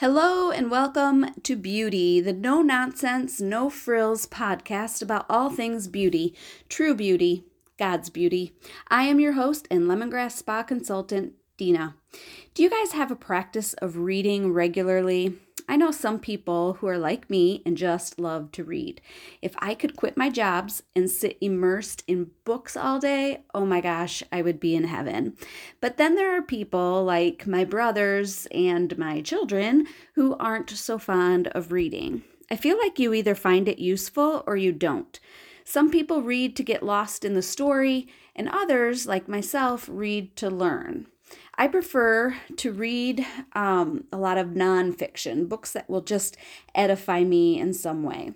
Hello and welcome to Beauty, the no nonsense, no frills podcast about all things beauty, true beauty, God's beauty. I am your host and lemongrass spa consultant, Deanna. Do you guys have a practice of reading regularly? I know some people who are like me and just love to read. If I could quit my jobs and sit immersed in books all day, oh my gosh, I would be in heaven. But then there are people like my brothers and my children who aren't so fond of reading. I feel like you either find it useful or you don't. Some people read to get lost in the story, and others, like myself, read to learn. I prefer to read um, a lot of nonfiction, books that will just edify me in some way.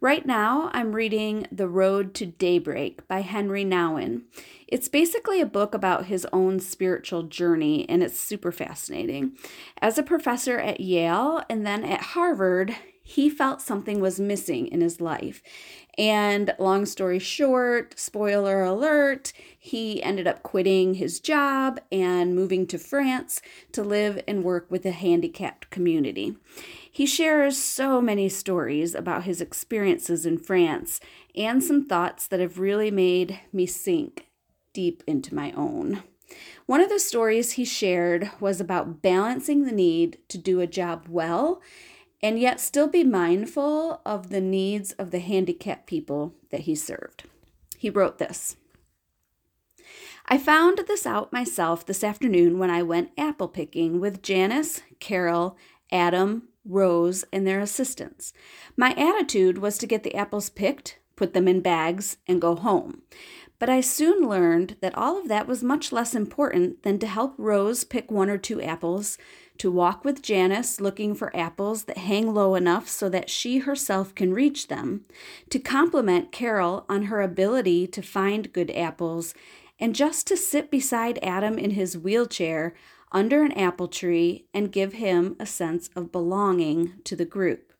Right now, I'm reading The Road to Daybreak by Henri Nouwen. It's basically a book about his own spiritual journey, and it's super fascinating. As a professor at Yale and then at Harvard, he felt something was missing in his life. And long story short, spoiler alert, he ended up quitting his job and moving to France to live and work with a handicapped community. He shares so many stories about his experiences in France and some thoughts that have really made me sink deep into my own. One of the stories he shared was about balancing the need to do a job well and yet still be mindful of the needs of the handicapped people that he served. He wrote this I found this out myself this afternoon when I went apple picking with Janice, Carol, Adam, Rose, and their assistants. My attitude was to get the apples picked, put them in bags, and go home. But I soon learned that all of that was much less important than to help Rose pick one or two apples, to walk with Janice looking for apples that hang low enough so that she herself can reach them, to compliment Carol on her ability to find good apples, and just to sit beside Adam in his wheelchair under an apple tree and give him a sense of belonging to the group.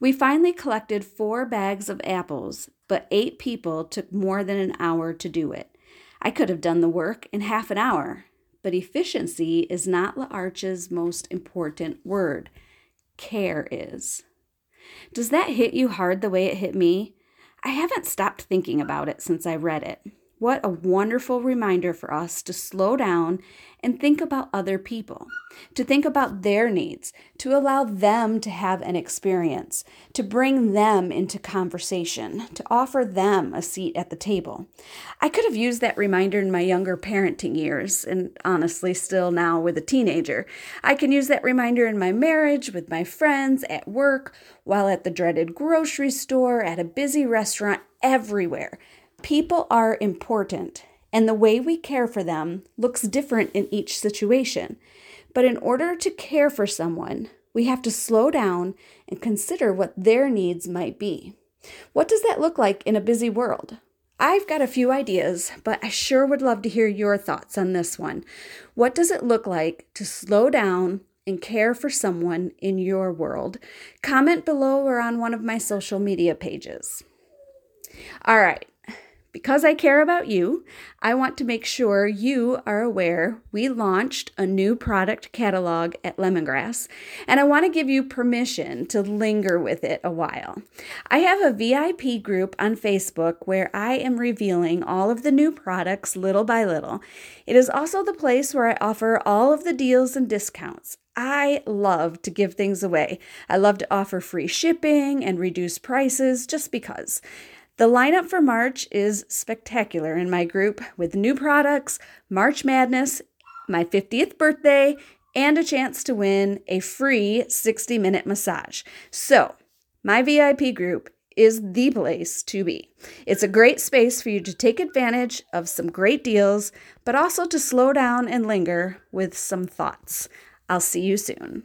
We finally collected four bags of apples, but eight people took more than an hour to do it. I could have done the work in half an hour, but efficiency is not L'Arche's most important word. Care is. Does that hit you hard the way it hit me? I haven't stopped thinking about it since I read it. What a wonderful reminder for us to slow down and think about other people, to think about their needs, to allow them to have an experience, to bring them into conversation, to offer them a seat at the table. I could have used that reminder in my younger parenting years, and honestly, still now with a teenager. I can use that reminder in my marriage, with my friends, at work, while at the dreaded grocery store, at a busy restaurant, everywhere. People are important, and the way we care for them looks different in each situation. But in order to care for someone, we have to slow down and consider what their needs might be. What does that look like in a busy world? I've got a few ideas, but I sure would love to hear your thoughts on this one. What does it look like to slow down and care for someone in your world? Comment below or on one of my social media pages. All right, because I care about you, I want to make sure you are aware we launched a new product catalog at Lemongrass, and I want to give you permission to linger with it a while. I have a VIP group on Facebook where I am revealing all of the new products little by little. It is also the place where I offer all of the deals and discounts. I love to give things away. I love to offer free shipping and reduce prices just because. The lineup for March is spectacular in my group with new products, March Madness, my 50th birthday, and a chance to win a free 60 minute massage. So, my VIP group is the place to be. It's a great space for you to take advantage of some great deals, but also to slow down and linger with some thoughts. I'll see you soon.